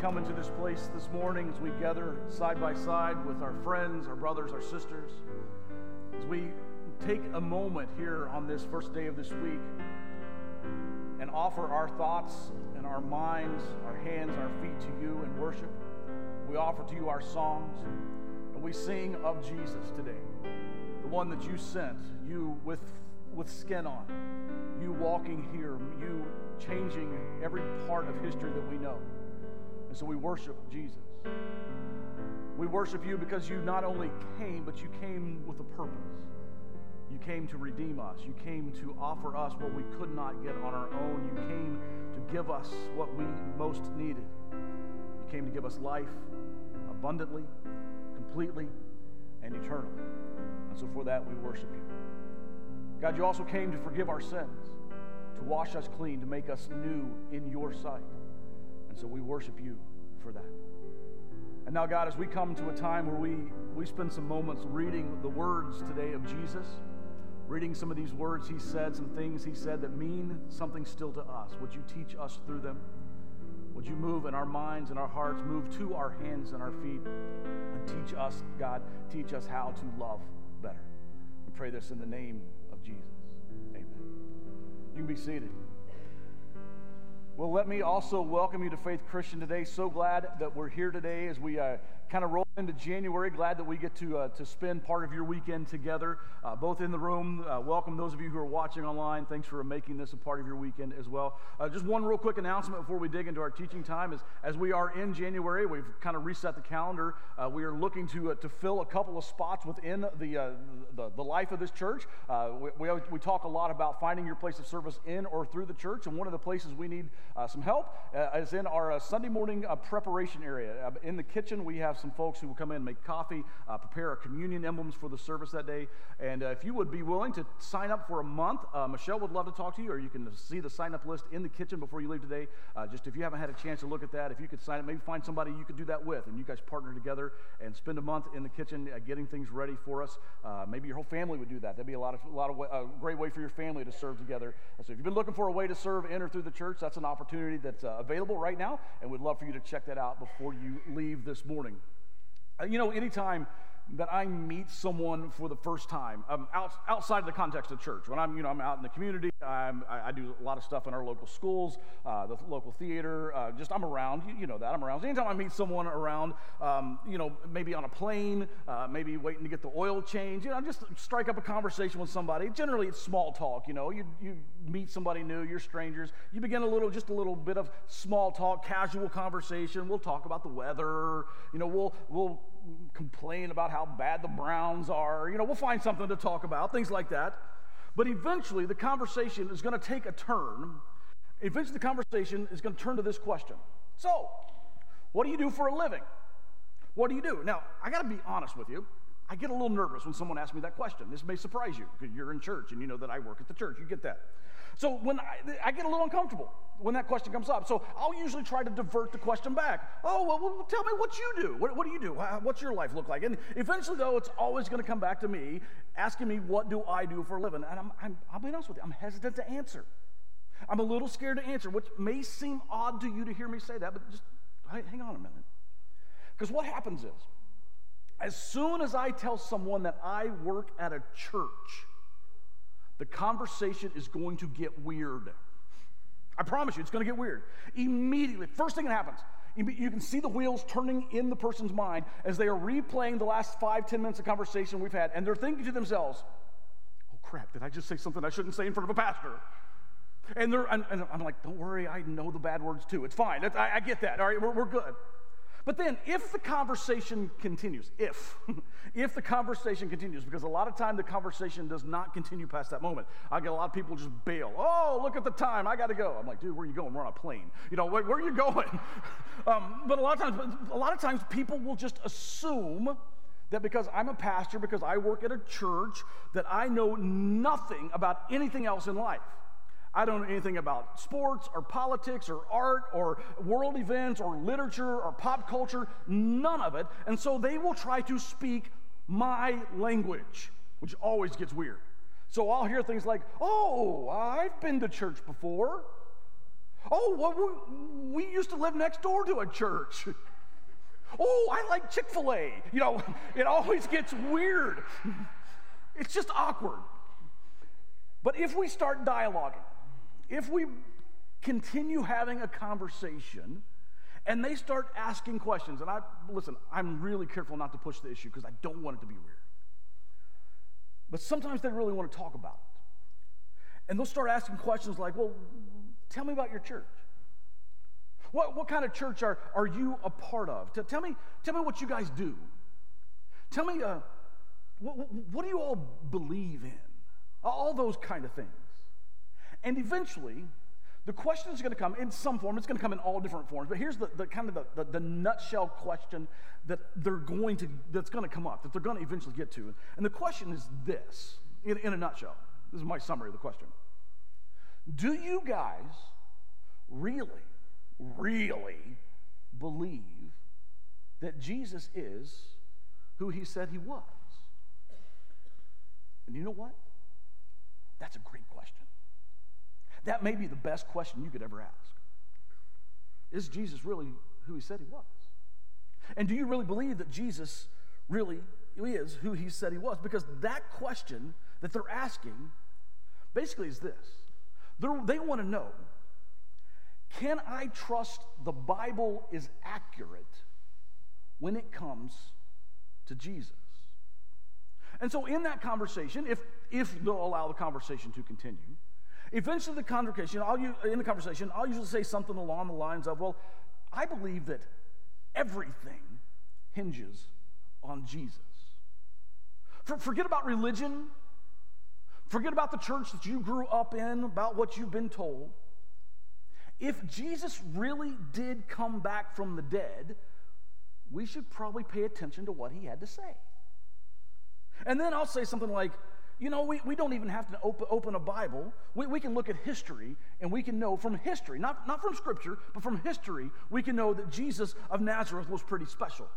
Come into this place this morning, as we gather side by side with our friends, our brothers, our sisters, as we take a moment here on this first day of this week and offer our thoughts and our minds, our hands, our feet to you in worship, we offer to you our songs, and we sing of Jesus today, the one that you sent, you with, with skin on, you walking here, you changing every part of history that we know. And so we worship Jesus. We worship you because you not only came, but you came with a purpose. You came to redeem us. You came to offer us what we could not get on our own. You came to give us what we most needed. You came to give us life abundantly, completely, and eternally. And so for that, we worship you. God, you also came to forgive our sins, to wash us clean, to make us new in your sight. And so we worship you for that. And now, God, as we come to a time where we, we spend some moments reading the words today of Jesus, reading some of these words he said, some things he said that mean something still to us, would you teach us through them? Would you move in our minds and our hearts, move to our hands and our feet, and teach us, God, teach us how to love better? We pray this in the name of Jesus. Amen. You can be seated. Well, let me also welcome you to Faith Christian today. So glad that we're here today as we uh, kind of roll into January. Glad that we get to, uh, to spend part of your weekend together, uh, both in the room. Uh, welcome those of you who are watching online. Thanks for making this a part of your weekend as well. Uh, just one real quick announcement before we dig into our teaching time is as we are in January, we've kind of reset the calendar. Uh, we are looking to, to fill a couple of spots within the, the, the, life of this church. we, we, we talk a lot about finding your place of service in or through the church, and one of the places we need some help is in our Sunday morning preparation area. in the kitchen, we have some folks who will come in and make coffee, uh, prepare our communion emblems for the service that day. And uh, if you would be willing to sign up for a month, uh, Michelle would love to talk to you, or you can see the sign up list in the kitchen before you leave today. Uh, just if you haven't had a chance to look at that, if you could sign up, maybe find somebody you could do that with, and you guys partner together and spend a month in the kitchen uh, getting things ready for us. Uh, maybe your whole family would do that. That'd be a lot of a lot of way, a great way for your family to serve together. So if you've been looking for a way to serve in or through the church, that's an opportunity that's available right now, and we'd love for you to check that out before you leave this morning. Uh, you know, anytime that I meet someone for the first time um, out, outside of the context of church. When I'm, you know, I'm out in the community, I'm, I, I do a lot of stuff in our local schools, uh, the local theater. Uh, just I'm around. You, you, know that I'm around. So anytime I meet someone around, um, you know, maybe on a plane, uh, maybe waiting to get the oil change, you know, just strike up a conversation with somebody. Generally, it's small talk. You know, you you meet somebody new, you're strangers. You begin a little, just a little bit of small talk, casual conversation. We'll talk about the weather. You know, we'll we'll complain about how bad the Browns are. You know, we'll find something to talk about, things like that. But eventually, the conversation is going to take a turn. Eventually, the conversation is going to turn to this question So, what do you do for a living? What do you do? Now, I got to be honest with you. I get a little nervous when someone asks me that question. This may surprise you because you're in church and you know that I work at the church. You get that. So when I, I, get a little uncomfortable when that question comes up. So I'll usually try to divert the question back. Oh, well, well tell me what you do. What, what do you do? What's your life look like? And eventually, though, it's always going to come back to me asking me, what do I do for a living? And I'm, I'm, I'll be honest with you, I'm hesitant to answer. I'm a little scared to answer, which may seem odd to you to hear me say that, but just hang on a minute. Because what happens is, as soon as I tell someone that I work at a church, the conversation is going to get weird. I promise you, it's going to get weird. Immediately, first thing that happens, you can see the wheels turning in the person's mind as they are replaying the last five, ten minutes of conversation we've had, and they're thinking to themselves, oh crap, did I just say something I shouldn't say in front of a pastor? And, they're, and, and I'm like, don't worry, I know the bad words too. It's fine. I, I, get that. All right, we're, we're good. But then, if the conversation continues, if, if the conversation continues, because a lot of time the conversation does not continue past that moment. I get a lot of people just bail. Oh, look at the time, I got to go. I'm like, dude, where are you going? We're on a plane. You know, where, where are you going? um, but a lot of times, a lot of times people will just assume that because I'm a pastor, because I work at a church, that I know nothing about anything else in life. I don't know anything about sports or politics or art or world events or literature or pop culture, none of it. And so they will try to speak my language, which always gets weird. So I'll hear things like, oh, I've been to church before. Oh, well, we, we used to live next door to a church. oh, I like Chick fil A. You know, it always gets weird. It's just awkward. But if we start dialoguing, if we continue having a conversation and they start asking questions, and I listen, I'm really careful not to push the issue because I don't want it to be weird. But sometimes they really want to talk about it. And they'll start asking questions like, well, tell me about your church. What, what kind of church are, are you a part of? Tell me, tell me what you guys do. Tell me, uh, what, what do you all believe in? All those kind of things. And eventually, the question is going to come in some form. It's going to come in all different forms. But here's the, the kind of the, the, the, nutshell question that they're going to, that's going to come up, that they're going to eventually get to. And the question is this, in, in a nutshell. This is my summary of the question. Do you guys really, really believe that Jesus is who he said he was? And you know what? That's a great question. That may be the best question you could ever ask. Is Jesus really who he said he was? And do you really believe that Jesus really is who he said he was? Because that question that they're asking basically is this they're, they want to know can I trust the Bible is accurate when it comes to Jesus? And so, in that conversation, if, if they'll allow the conversation to continue, Eventually, the conversation, I'll, in the conversation, I'll usually say something along the lines of, "Well, I believe that everything hinges on Jesus. For, forget about religion. Forget about the church that you grew up in, about what you've been told. If Jesus really did come back from the dead, we should probably pay attention to what he had to say. And then I'll say something like, you know, we, we don't even have to open, open a Bible. We, we can look at history and we can know from history, not, not from Scripture, but from history, we can know that Jesus of Nazareth was pretty special.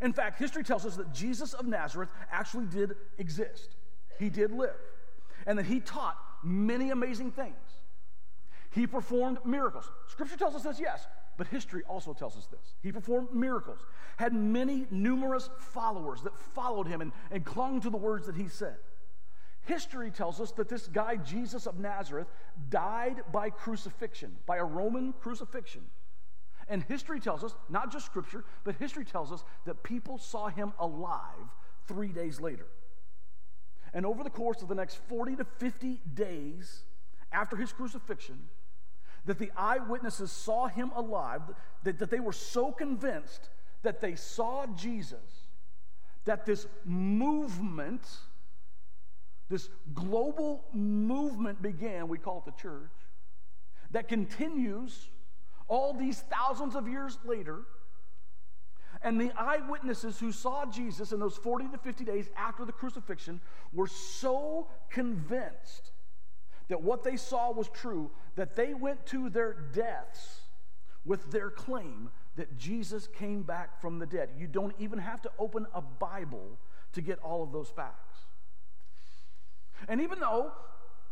In fact, history tells us that Jesus of Nazareth actually did exist, he did live, and that he taught many amazing things. He performed miracles. Scripture tells us this, yes, but history also tells us this. He performed miracles, had many numerous followers that followed him and, and clung to the words that he said. History tells us that this guy, Jesus of Nazareth, died by crucifixion, by a Roman crucifixion. And history tells us, not just scripture, but history tells us that people saw him alive three days later. And over the course of the next 40 to 50 days after his crucifixion, that the eyewitnesses saw him alive, that, that they were so convinced that they saw Jesus, that this movement this global movement began, we call it the church, that continues all these thousands of years later. And the eyewitnesses who saw Jesus in those 40 to 50 days after the crucifixion were so convinced that what they saw was true that they went to their deaths with their claim that Jesus came back from the dead. You don't even have to open a Bible to get all of those facts. And even though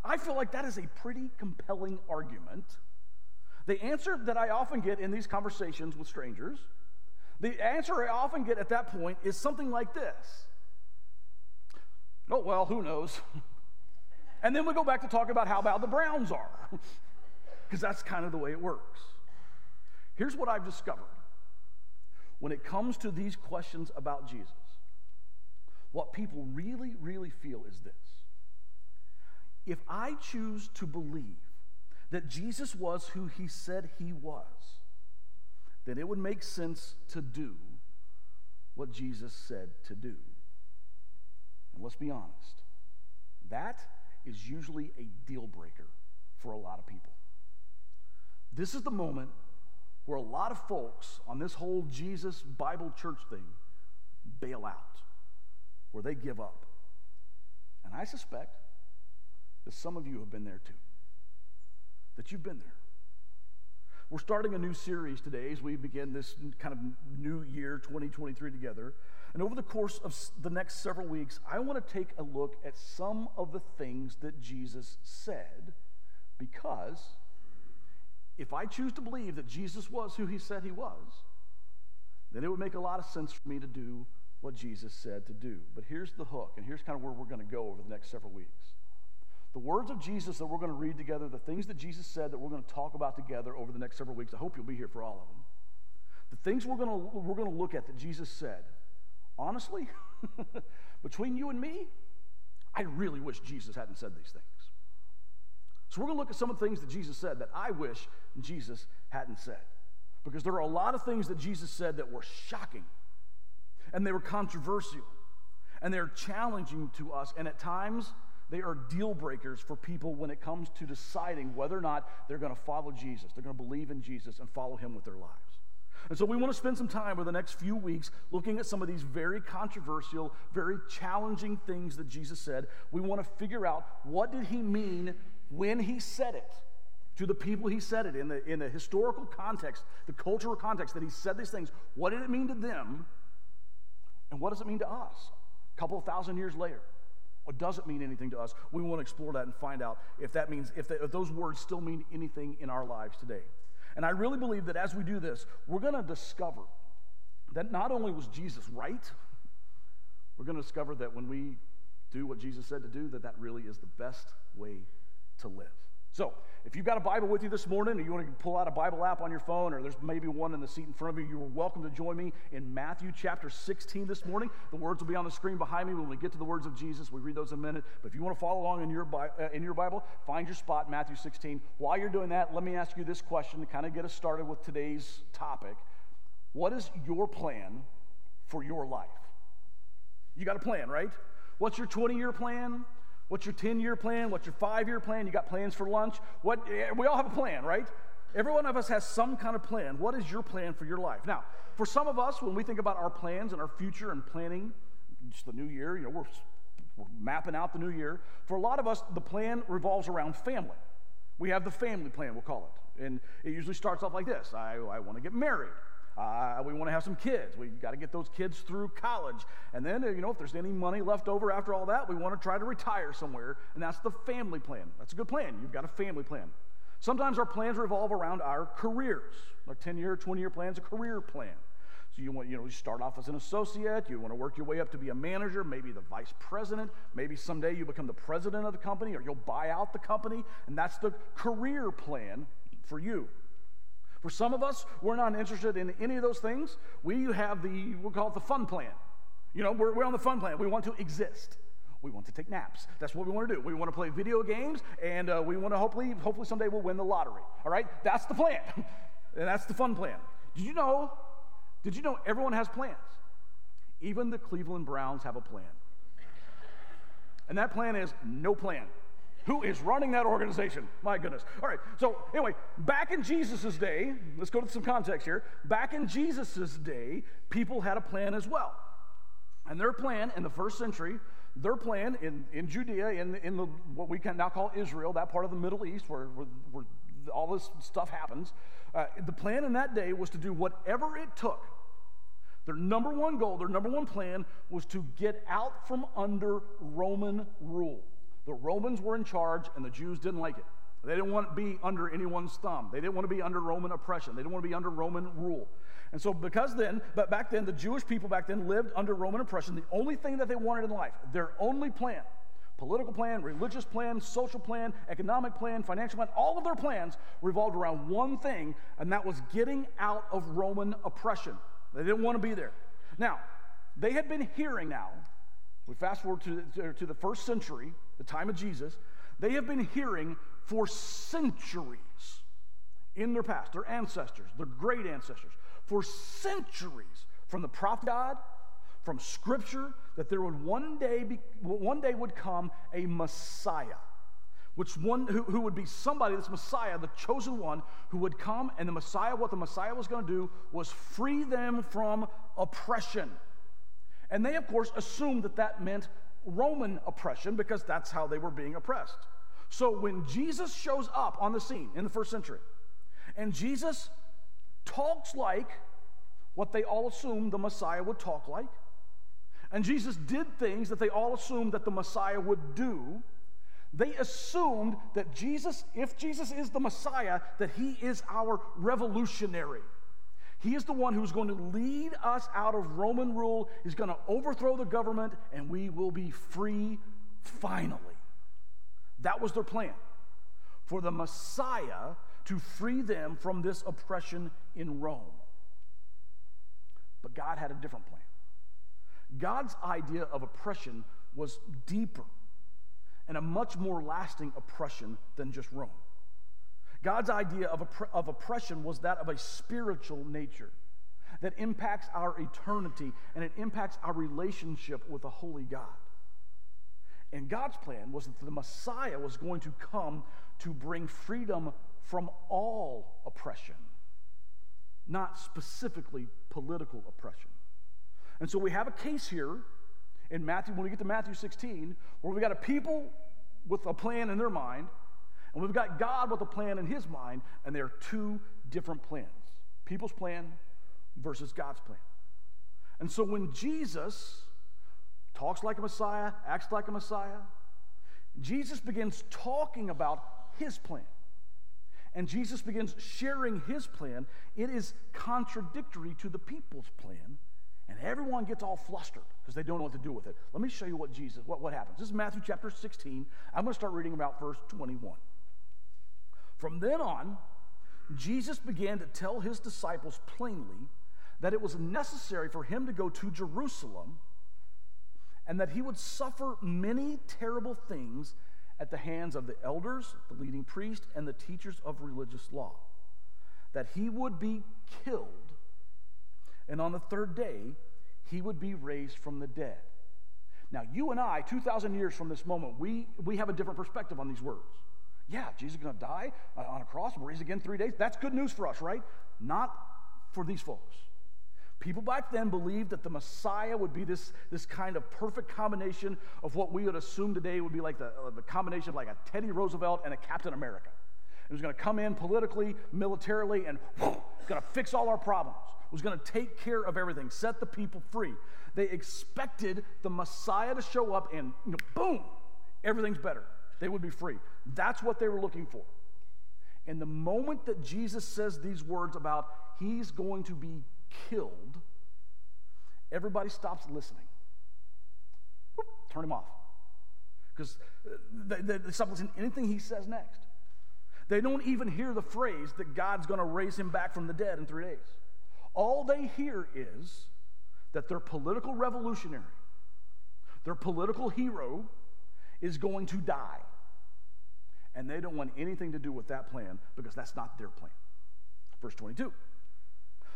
I feel like that is a pretty compelling argument, the answer that I often get in these conversations with strangers, the answer I often get at that point is something like this Oh, well, who knows? and then we go back to talk about how bad the Browns are, because that's kind of the way it works. Here's what I've discovered when it comes to these questions about Jesus what people really, really feel is this if I choose to believe that Jesus was who he said he was, then it would make sense to do what Jesus said to do. And let's be honest, that is usually a deal breaker for a lot of people. This is the moment where a lot of folks on this whole Jesus Bible church thing bail out, where they give up. And I suspect that some of you have been there too, that you've been there. We're starting a new series today as we begin this kind of new year 2023 together. And over the course of the next several weeks, I want to take a look at some of the things that Jesus said because if I choose to believe that Jesus was who he said he was, then it would make a lot of sense for me to do what Jesus said to do. But here's the hook, and here's kind of where we're going to go over the next several weeks. The words of Jesus that we're going to read together, the things that Jesus said that we're going to talk about together over the next several weeks, I hope you'll be here for all of them. The things we're going to, we're going to look at that Jesus said, honestly, between you and me, I really wish Jesus hadn't said these things. So we're going to look at some of the things that Jesus said that I wish Jesus hadn't said. Because there are a lot of things that Jesus said that were shocking, and they were controversial, and they're challenging to us, and at times, they are deal breakers for people when it comes to deciding whether or not they're going to follow Jesus. They're going to believe in Jesus and follow him with their lives. And so we want to spend some time over the next few weeks looking at some of these very controversial, very challenging things that Jesus said. We want to figure out what did he mean when he said it to the people he said it in the, in the historical context, the cultural context that he said these things. What did it mean to them? And what does it mean to us a couple of thousand years later? Or does it mean anything to us? We want to explore that and find out if that means, if, the, if those words still mean anything in our lives today. And I really believe that as we do this, we're going to discover that not only was Jesus right, we're going to discover that when we do what Jesus said to do, that that really is the best way to live. So, if you've got a Bible with you this morning, or you want to pull out a Bible app on your phone, or there's maybe one in the seat in front of you, you're welcome to join me in Matthew chapter 16 this morning. The words will be on the screen behind me when we get to the words of Jesus. We read those in a minute. But if you want to follow along in your, uh, in your Bible, find your spot, Matthew 16. While you're doing that, let me ask you this question to kind of get us started with today's topic. What is your plan for your life? You got a plan, right? What's your 20 year plan? What's your 10 year plan? What's your five year plan? You got plans for lunch? What, eh, we all have a plan, right? Every one of us has some kind of plan. What is your plan for your life? Now, for some of us, when we think about our plans and our future and planning, just the new year, you know, we're, we're mapping out the new year. For a lot of us, the plan revolves around family. We have the family plan, we'll call it. And it usually starts off like this I, I want to get married. Uh, we want to have some kids. We've got to get those kids through college. And then, you know, if there's any money left over after all that, we want to try to retire somewhere. And that's the family plan. That's a good plan. You've got a family plan. Sometimes our plans revolve around our careers. Our 10 year, 20 year plan is a career plan. So you want, you know, you start off as an associate, you want to work your way up to be a manager, maybe the vice president, maybe someday you become the president of the company or you'll buy out the company, and that's the career plan for you. For some of us, we're not interested in any of those things. We have the, we'll call it the fun plan. You know, we're, we're on the fun plan. We want to exist. We want to take naps. That's what we want to do. We want to play video games, and uh, we want to hopefully, hopefully someday we'll win the lottery. All right, that's the plan, and that's the fun plan. Did you know? Did you know everyone has plans? Even the Cleveland Browns have a plan, and that plan is no plan who is running that organization. My goodness. All right, so anyway, back in Jesus' day, let's go to some context here. Back in Jesus' day, people had a plan as well. And their plan in the first century, their plan in, in Judea, in, in the, what we can now call Israel, that part of the Middle East where, where, where all this stuff happens, uh, the plan in that day was to do whatever it took. Their number one goal, their number one plan was to get out from under Roman rule. The Romans were in charge, and the Jews didn't like it. They didn't want to be under anyone's thumb. They didn't want to be under Roman oppression. They didn't want to be under Roman rule. And so, because then, but back then, the Jewish people back then lived under Roman oppression. The only thing that they wanted in life, their only plan, political plan, religious plan, social plan, economic plan, financial plan, all of their plans revolved around one thing, and that was getting out of Roman oppression. They didn't want to be there. Now, they had been hearing now, we fast forward to, to, to the first century, the time of Jesus, they have been hearing for centuries in their past, their ancestors, their great ancestors, for centuries from the prophet God, from Scripture, that there would one day be, one day would come a Messiah, which one who, who would be somebody, this Messiah, the chosen one, who would come, and the Messiah, what the Messiah was going to do was free them from oppression. And they, of course, assumed that that meant Roman oppression because that's how they were being oppressed. So when Jesus shows up on the scene in the first century, and Jesus talks like what they all assumed the Messiah would talk like, and Jesus did things that they all assumed that the Messiah would do, they assumed that Jesus, if Jesus is the Messiah, that he is our revolutionary. He is the one who's going to lead us out of Roman rule. He's going to overthrow the government, and we will be free finally. That was their plan for the Messiah to free them from this oppression in Rome. But God had a different plan. God's idea of oppression was deeper and a much more lasting oppression than just Rome. God's idea of, opp- of oppression was that of a spiritual nature that impacts our eternity and it impacts our relationship with a holy God. And God's plan was that the Messiah was going to come to bring freedom from all oppression, not specifically political oppression. And so we have a case here in Matthew, when we get to Matthew 16, where we've got a people with a plan in their mind, and we've got God with a plan in his mind, and there are two different plans people's plan versus God's plan. And so when Jesus talks like a Messiah, acts like a Messiah, Jesus begins talking about his plan. And Jesus begins sharing his plan. It is contradictory to the people's plan and everyone gets all flustered because they don't know what to do with it. Let me show you what Jesus, what, what happens. This is Matthew chapter 16. I'm going to start reading about verse 21. From then on, Jesus began to tell his disciples plainly that it was necessary for him to go to Jerusalem and that he would suffer many terrible things at the hands of the elders, the leading priest, and the teachers of religious law. That he would be killed and on the third day, he would be raised from the dead. Now, you and I, 2,000 years from this moment, we, we have a different perspective on these words. Yeah, Jesus is going to die uh, on a cross raise again three days. That's good news for us, right? Not for these folks. People back then believed that the Messiah would be this, this kind of perfect combination of what we would assume today would be like the, uh, the combination of like a Teddy Roosevelt and a Captain America. It was going to come in politically, militarily, and going to fix all our problems was going to take care of everything, set the people free. They expected the Messiah to show up and, you know, boom, everything's better. They would be free. That's what they were looking for. And the moment that Jesus says these words about he's going to be killed, everybody stops listening. turn him off. Because uh, they, they, they stop listening to anything he says next. They don't even hear the phrase that God's going to raise him back from the dead in three days. All they hear is that their political revolutionary, their political hero, is going to die. And they don't want anything to do with that plan because that's not their plan. Verse 22.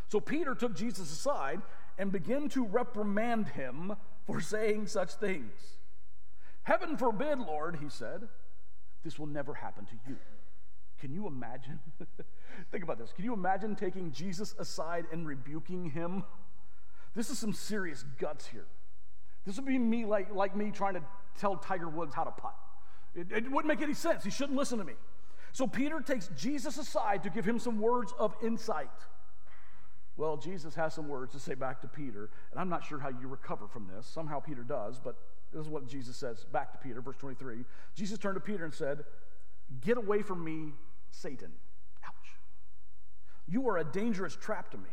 So Peter took Jesus aside and began to reprimand him for saying such things. Heaven forbid, Lord, he said, this will never happen to you. Can you imagine? Think about this. Can you imagine taking Jesus aside and rebuking him? This is some serious guts here. This would be me like, like me trying to tell Tiger Woods how to putt. It, it wouldn't make any sense. He shouldn't listen to me. So Peter takes Jesus aside to give him some words of insight. Well, Jesus has some words to say back to Peter, and I'm not sure how you recover from this. Somehow Peter does, but this is what Jesus says back to Peter, verse 23. Jesus turned to Peter and said, Get away from me, Satan. Ouch. You are a dangerous trap to me.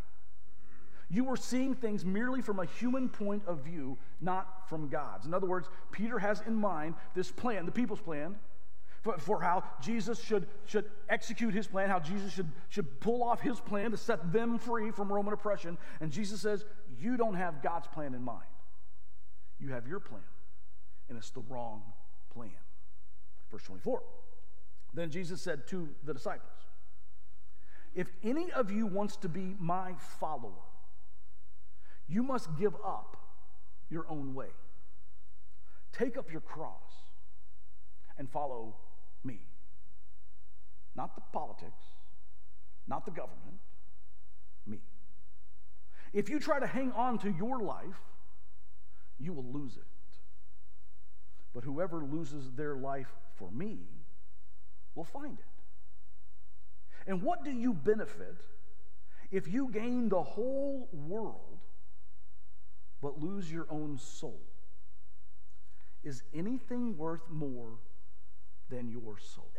You were seeing things merely from a human point of view, not from God's. In other words, Peter has in mind this plan, the people's plan, for, for, how Jesus should, should execute his plan, how Jesus should, should pull off his plan to set them free from Roman oppression. And Jesus says, You don't have God's plan in mind. You have your plan, and it's the wrong plan. Verse 24. Then Jesus said to the disciples, If any of you wants to be my follower, you must give up your own way. Take up your cross and follow me. Not the politics, not the government, me. If you try to hang on to your life, you will lose it. But whoever loses their life for me will find it. And what do you benefit if you gain the whole world but lose your own soul? Is anything worth more than your soul?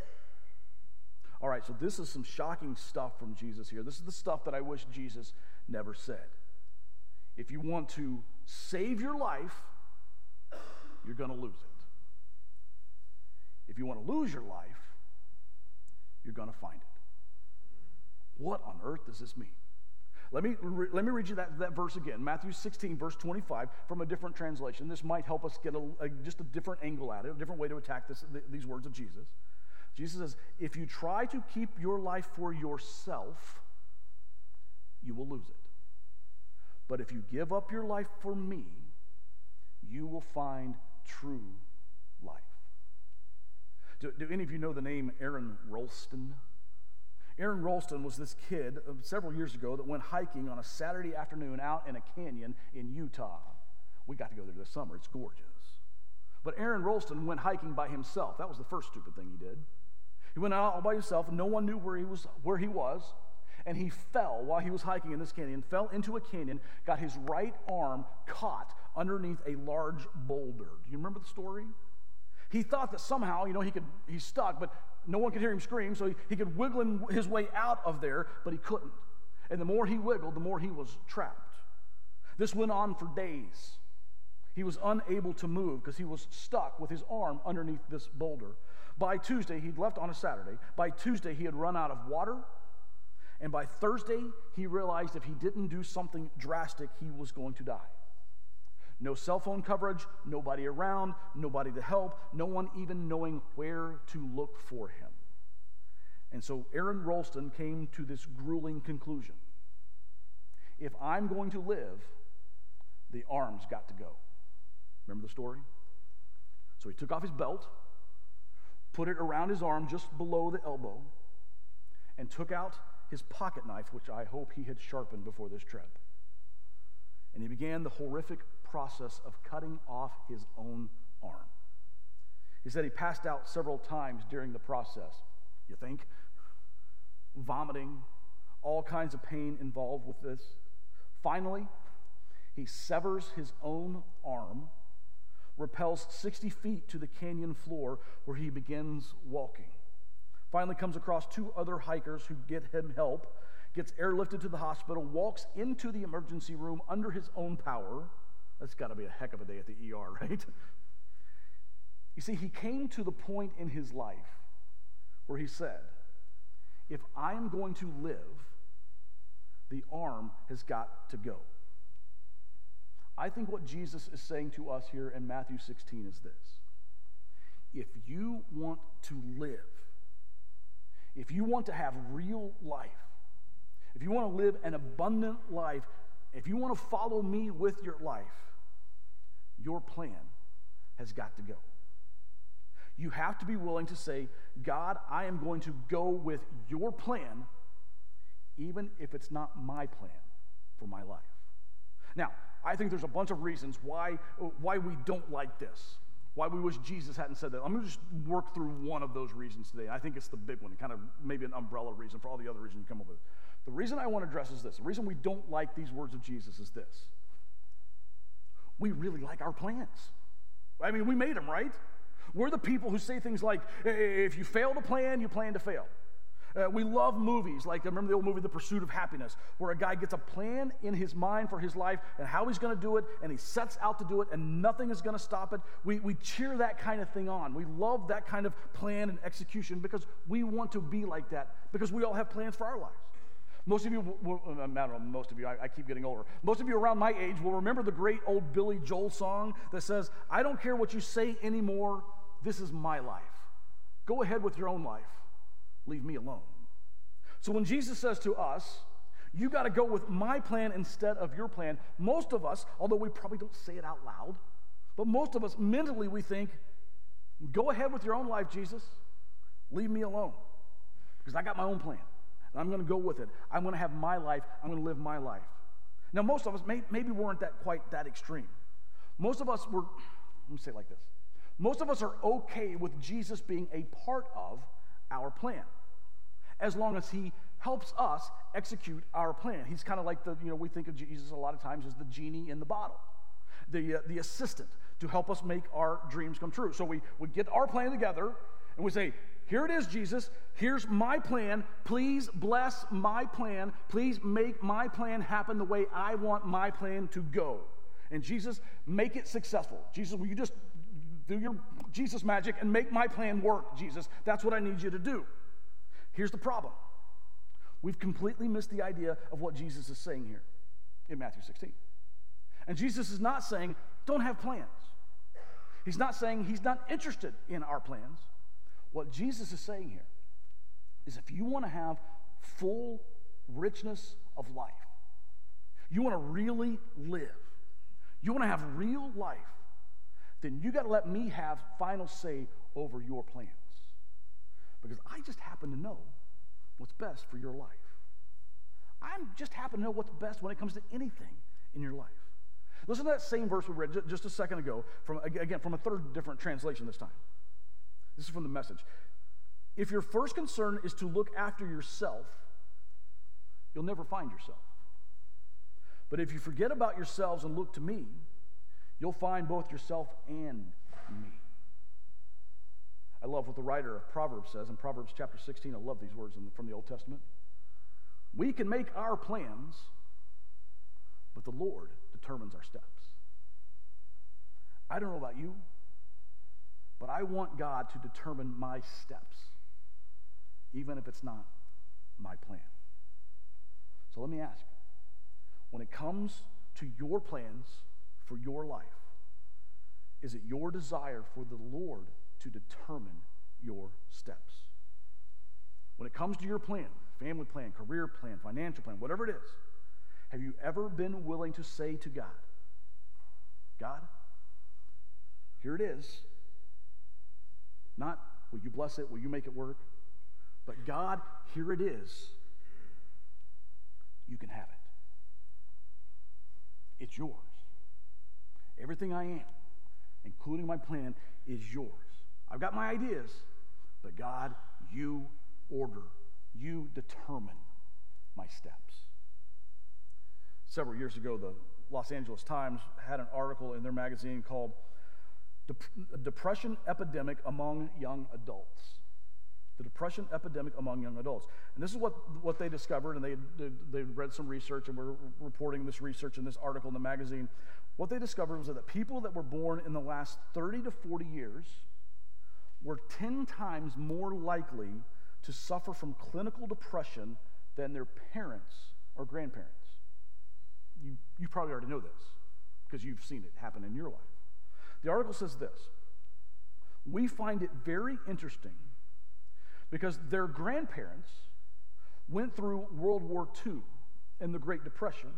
All right, so this is some shocking stuff from Jesus here. This is the stuff that I wish Jesus never said. If you want to save your life, you're going to lose it. If you want to lose your life, you're going to find it. What on earth does this mean? Let me, re- let me read you that, that verse again Matthew 16, verse 25, from a different translation. This might help us get a, a, just a different angle at it, a different way to attack this, th- these words of Jesus. Jesus says, If you try to keep your life for yourself, you will lose it. But if you give up your life for me, you will find true life. Do, do any of you know the name Aron Ralston? Aron Ralston was this kid uh, several years ago that went hiking on a Saturday afternoon out in a canyon in Utah. We got to go there this summer. It's gorgeous. But Aron Ralston went hiking by himself. That was the first stupid thing he did. He went out all by himself, and no one knew where he was. Where he was, and he fell while he was hiking in this canyon. Fell into a canyon, got his right arm caught underneath a large boulder. Do you remember the story? He thought that somehow, you know, he could, he's stuck, but no one could hear him scream, so he, he could wiggle his way out of there, but he couldn't. And the more he wiggled, the more he was trapped. This went on for days. He was unable to move because he was stuck with his arm underneath this boulder. By Tuesday, he'd left on a Saturday. By Tuesday, he had run out of water. And by Thursday, he realized if he didn't do something drastic, he was going to die. No cell phone coverage, nobody around, nobody to help, no one even knowing where to look for him. And so Aron Ralston came to this grueling conclusion. If I'm going to live, the arm's got to go. Remember the story? So he took off his belt, put it around his arm just below the elbow, and took out his pocket knife, which I hope he had sharpened before this trip. Began the horrific process of cutting off his own arm. He said he passed out several times during the process. You think? Vomiting, all kinds of pain involved with this. Finally, he severs his own arm, repels 60 feet to the canyon floor where he begins walking. Finally, comes across two other hikers who get him help, gets airlifted to the hospital, walks into the emergency room under his own power that's got to be a heck of a day at the ER, right? You see, he came to the point in his life where he said, If I'm going to live, the arm has got to go. I think what Jesus is saying to us here in Matthew 16 is this If you want to live, if you want to have real life, if you want to live an abundant life, if you want to follow me with your life, your plan has got to go. You have to be willing to say, God, I am going to go with your plan, even if it's not my plan for my life. Now, I think there's a bunch of reasons why, why we don't like this, why we wish Jesus hadn't said that. I'm going to just work through one of those reasons today. I think it's the big one, kind of maybe an umbrella reason for all the other reasons you come up with. The reason I want to address is this the reason we don't like these words of Jesus is this we really like our plans. I mean, we made them, right? We're the people who say things like, if you fail to plan, you plan to fail. Uh, we love movies, like I remember the old movie The Pursuit of Happiness, where a guy gets a plan in his mind for his life and how he's going to do it, and he sets out to do it, and nothing is going to stop it. We, we cheer that kind of thing on. We love that kind of plan and execution because we want to be like that, because we all have plans for our lives. Most of you, uh, I don't know, most of you, I, I, keep getting older. Most of you around my age will remember the great old Billy Joel song that says, I don't care what you say anymore, this is my life. Go ahead with your own life, leave me alone. So when Jesus says to us, you got to go with my plan instead of your plan, most of us, although we probably don't say it out loud, but most of us mentally we think, go ahead with your own life, Jesus. Leave me alone because I got my own plan and I'm going to go with it. I'm going to have my life. I'm going to live my life. Now, most of us may, maybe weren't that quite that extreme. Most of us were, let me say it like this. Most of us are okay with Jesus being a part of our plan as long as he helps us execute our plan. He's kind of like the, you know, we think of Jesus a lot of times as the genie in the bottle, the, uh, the assistant to help us make our dreams come true. So we, we get our plan together and we say, here it is, Jesus. Here's my plan. Please bless my plan. Please make my plan happen the way I want my plan to go. And Jesus, make it successful. Jesus, will you just do your Jesus magic and make my plan work, Jesus? That's what I need you to do. Here's the problem we've completely missed the idea of what Jesus is saying here in Matthew 16. And Jesus is not saying, don't have plans. He's not saying he's not interested in our plans. What Jesus is saying here is if you want to have full richness of life, you want to really live, you want to have real life, then you got to let me have final say over your plans. Because I just happen to know what's best for your life. I just happen to know what's best when it comes to anything in your life. Listen to that same verse we read just a second ago, from, again, from a third different translation this time. This is from the message. If your first concern is to look after yourself, you'll never find yourself. But if you forget about yourselves and look to me, you'll find both yourself and me. I love what the writer of Proverbs says in Proverbs chapter 16. I love these words the, from the Old Testament. We can make our plans, but the Lord determines our steps. I don't know about you, but I want God to determine my steps, even if it's not my plan. So let me ask when it comes to your plans for your life, is it your desire for the Lord to determine your steps? When it comes to your plan, family plan, career plan, financial plan, whatever it is, have you ever been willing to say to God, God, here it is. Not, will you bless it? Will you make it work? But God, here it is. You can have it. It's yours. Everything I am, including my plan, is yours. I've got my ideas, but God, you order, you determine my steps. Several years ago, the Los Angeles Times had an article in their magazine called depression epidemic among young adults. The depression epidemic among young adults. And this is what, what they discovered, and they, they, they read some research and were reporting this research in this article in the magazine. What they discovered was that people that were born in the last 30 to 40 years were 10 times more likely to suffer from clinical depression than their parents or grandparents. You, you probably already know this because you've seen it happen in your life. The article says this We find it very interesting because their grandparents went through World War II and the Great Depression.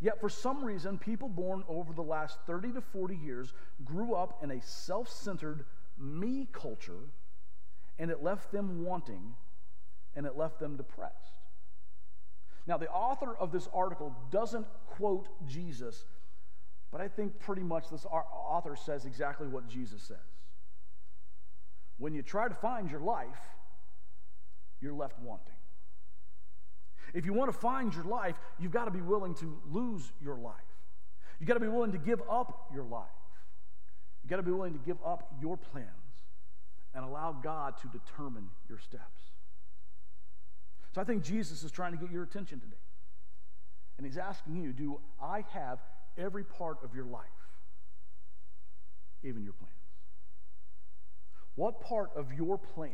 Yet, for some reason, people born over the last 30 to 40 years grew up in a self centered me culture, and it left them wanting and it left them depressed. Now, the author of this article doesn't quote Jesus but I think pretty much this author says exactly what Jesus says. When you try to find your life, you're left wanting. If you want to find your life, you've got to be willing to lose your life. You've got to be willing to give up your life. You've got to be willing to give up your plans and allow God to determine your steps. So I think Jesus is trying to get your attention today. And he's asking you, do I have every part of your life, even your plans. What part of your plan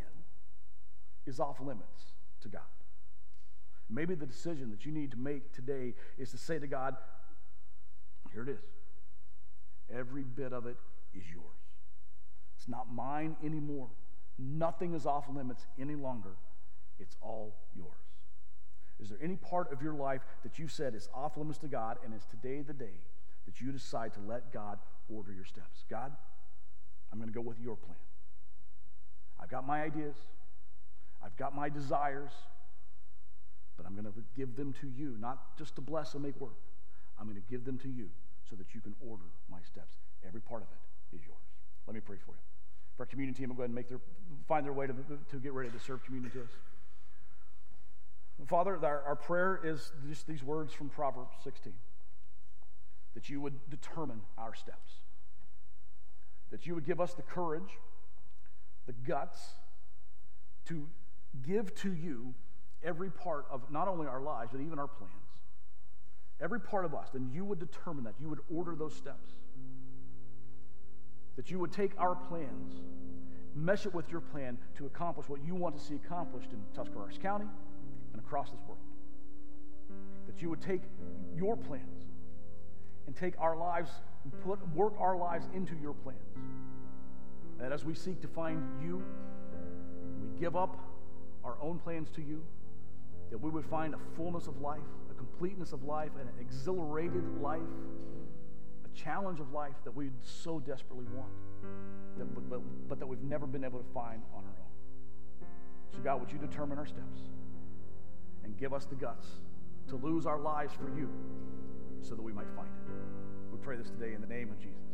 is off limits to God? Maybe the decision that you need to make today is to say to God, here it is. Every bit of it is yours. It's not mine anymore. Nothing is off limits any longer. It's all yours. Is there any part of your life that you've said is off limits to God and is today the day that you decide to let God order your steps? God, I'm going to go with your plan. I've got my ideas, I've got my desires, but I'm going to give them to you, not just to bless and make work. I'm going to give them to you so that you can order my steps. Every part of it is yours. Let me pray for you. For our community team, will go ahead and make their, find their way to, to get ready to serve communion to us. Father, our, our prayer is just these words from Proverbs 16 that you would determine our steps, that you would give us the courage, the guts to give to you every part of not only our lives, but even our plans. Every part of us, then you would determine that. You would order those steps. That you would take our plans, mesh it with your plan to accomplish what you want to see accomplished in Tuscarawas County and across this world. That you would take your plans and take our lives and put, work our lives into your plans. That as we seek to find you, we give up our own plans to you, that we would find a fullness of life, a completeness of life, and an exhilarated life, a challenge of life that we so desperately want, that, but, but, but that we've never been able to find on our own. So, God, would you determine our steps and give us the guts to lose our lives for you so that we might find it? We pray this today in the name of Jesus.